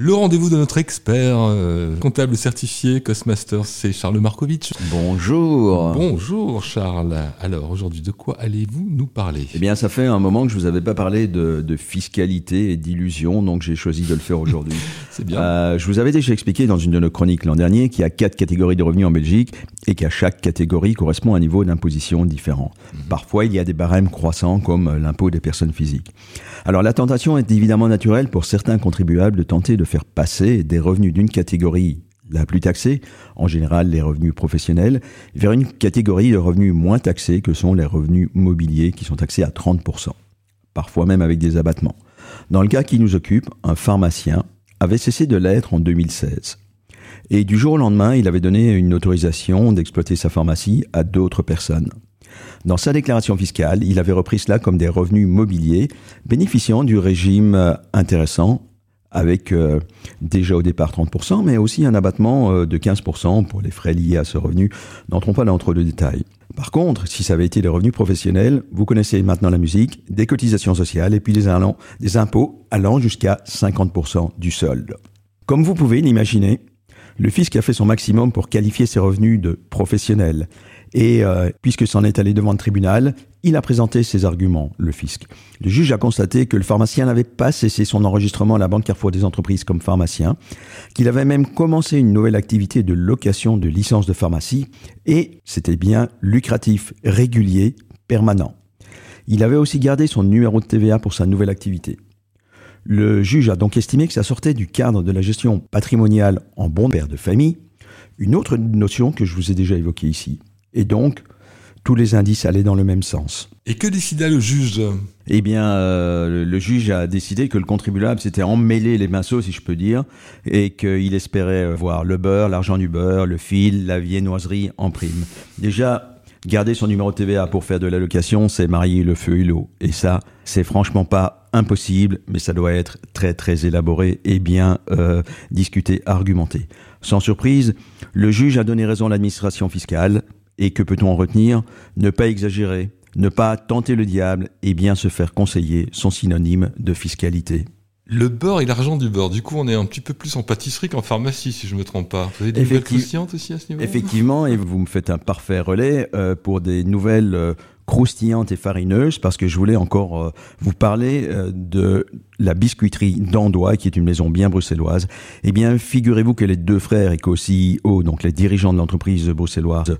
Le rendez-vous de notre expert euh, comptable certifié Cosmaster, c'est Charles Markovitch. Bonjour. Bonjour Charles. Alors aujourd'hui, de quoi allez-vous nous parler? Eh bien, ça fait un moment que je vous avais pas parlé de, de fiscalité et d'illusion, donc j'ai choisi de le faire aujourd'hui. c'est bien. Euh, je vous avais déjà expliqué dans une de nos chroniques l'an dernier qu'il y a quatre catégories de revenus en Belgique et qu'à chaque catégorie correspond un niveau d'imposition différent. Mhm. Parfois, il y a des barèmes croissants comme l'impôt des personnes physiques. Alors la tentation est évidemment naturelle pour certains contribuables de tenter de faire passer des revenus d'une catégorie la plus taxée, en général les revenus professionnels, vers une catégorie de revenus moins taxés que sont les revenus mobiliers qui sont taxés à 30%, parfois même avec des abattements. Dans le cas qui nous occupe, un pharmacien avait cessé de l'être en 2016. Et du jour au lendemain, il avait donné une autorisation d'exploiter sa pharmacie à d'autres personnes. Dans sa déclaration fiscale, il avait repris cela comme des revenus mobiliers bénéficiant du régime intéressant avec euh, déjà au départ 30%, mais aussi un abattement euh, de 15% pour les frais liés à ce revenu. N'entrons pas dans trop de détails. Par contre, si ça avait été des revenus professionnels, vous connaissez maintenant la musique, des cotisations sociales et puis des, des impôts allant jusqu'à 50% du solde. Comme vous pouvez l'imaginer, le fisc a fait son maximum pour qualifier ces revenus de professionnels. Et euh, puisque c'en est allé devant le tribunal, il a présenté ses arguments, le fisc. Le juge a constaté que le pharmacien n'avait pas cessé son enregistrement à la Banque Carrefour des entreprises comme pharmacien, qu'il avait même commencé une nouvelle activité de location de licence de pharmacie, et c'était bien lucratif, régulier, permanent. Il avait aussi gardé son numéro de TVA pour sa nouvelle activité. Le juge a donc estimé que ça sortait du cadre de la gestion patrimoniale en bon père de famille, une autre notion que je vous ai déjà évoquée ici. Et donc, tous les indices allaient dans le même sens. Et que décida le juge? Eh bien, euh, le, juge a décidé que le contribuable s'était emmêlé les pinceaux, si je peux dire, et qu'il espérait voir le beurre, l'argent du beurre, le fil, la viennoiserie en prime. Déjà, garder son numéro de TVA pour faire de l'allocation, c'est marier le feu et l'eau. Et ça, c'est franchement pas impossible, mais ça doit être très très élaboré et bien euh, discuté, argumenté. Sans surprise, le juge a donné raison à l'administration fiscale. Et que peut-on en retenir? Ne pas exagérer, ne pas tenter le diable et bien se faire conseiller sont synonymes de fiscalité. Le beurre et l'argent du beurre. Du coup, on est un petit peu plus en pâtisserie qu'en pharmacie, si je ne me trompe pas. Vous avez des nouvelles aussi à ce niveau? Effectivement, et vous me faites un parfait relais euh, pour des nouvelles euh, croustillantes et farineuses, parce que je voulais encore euh, vous parler de la biscuiterie d'Andois, qui est une maison bien bruxelloise. Eh bien, figurez-vous que les deux frères et co-CEO, donc les dirigeants de l'entreprise bruxelloise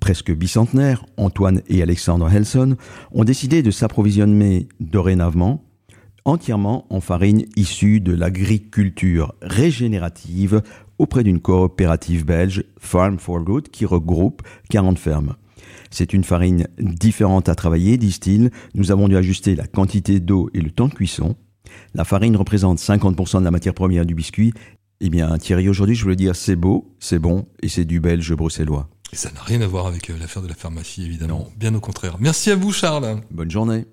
presque bicentenaire, Antoine et Alexandre Helson, ont décidé de s'approvisionner dorénavant entièrement en farine issue de l'agriculture régénérative auprès d'une coopérative belge, Farm for Good, qui regroupe 40 fermes. C'est une farine différente à travailler, disent-ils. Nous avons dû ajuster la quantité d'eau et le temps de cuisson. La farine représente 50% de la matière première du biscuit. Eh bien, Thierry, aujourd'hui, je voulais dire, c'est beau, c'est bon, et c'est du belge bruxellois. Et ça n'a rien à voir avec euh, l'affaire de la pharmacie, évidemment. Bien au contraire. Merci à vous, Charles. Bonne journée.